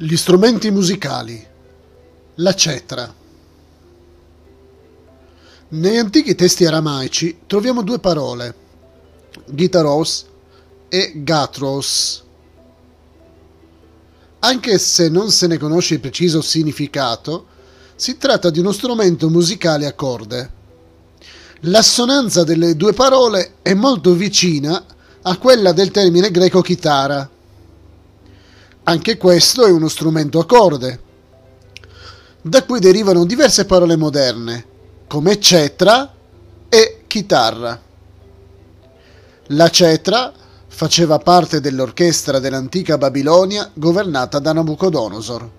Gli strumenti musicali. La cetra. Negli antichi testi aramaici troviamo due parole, gitaros e gatros. Anche se non se ne conosce il preciso significato, si tratta di uno strumento musicale a corde. L'assonanza delle due parole è molto vicina a quella del termine greco chitara anche questo è uno strumento a corde, da cui derivano diverse parole moderne, come cetra e chitarra. La cetra faceva parte dell'orchestra dell'antica Babilonia governata da Nabucodonosor.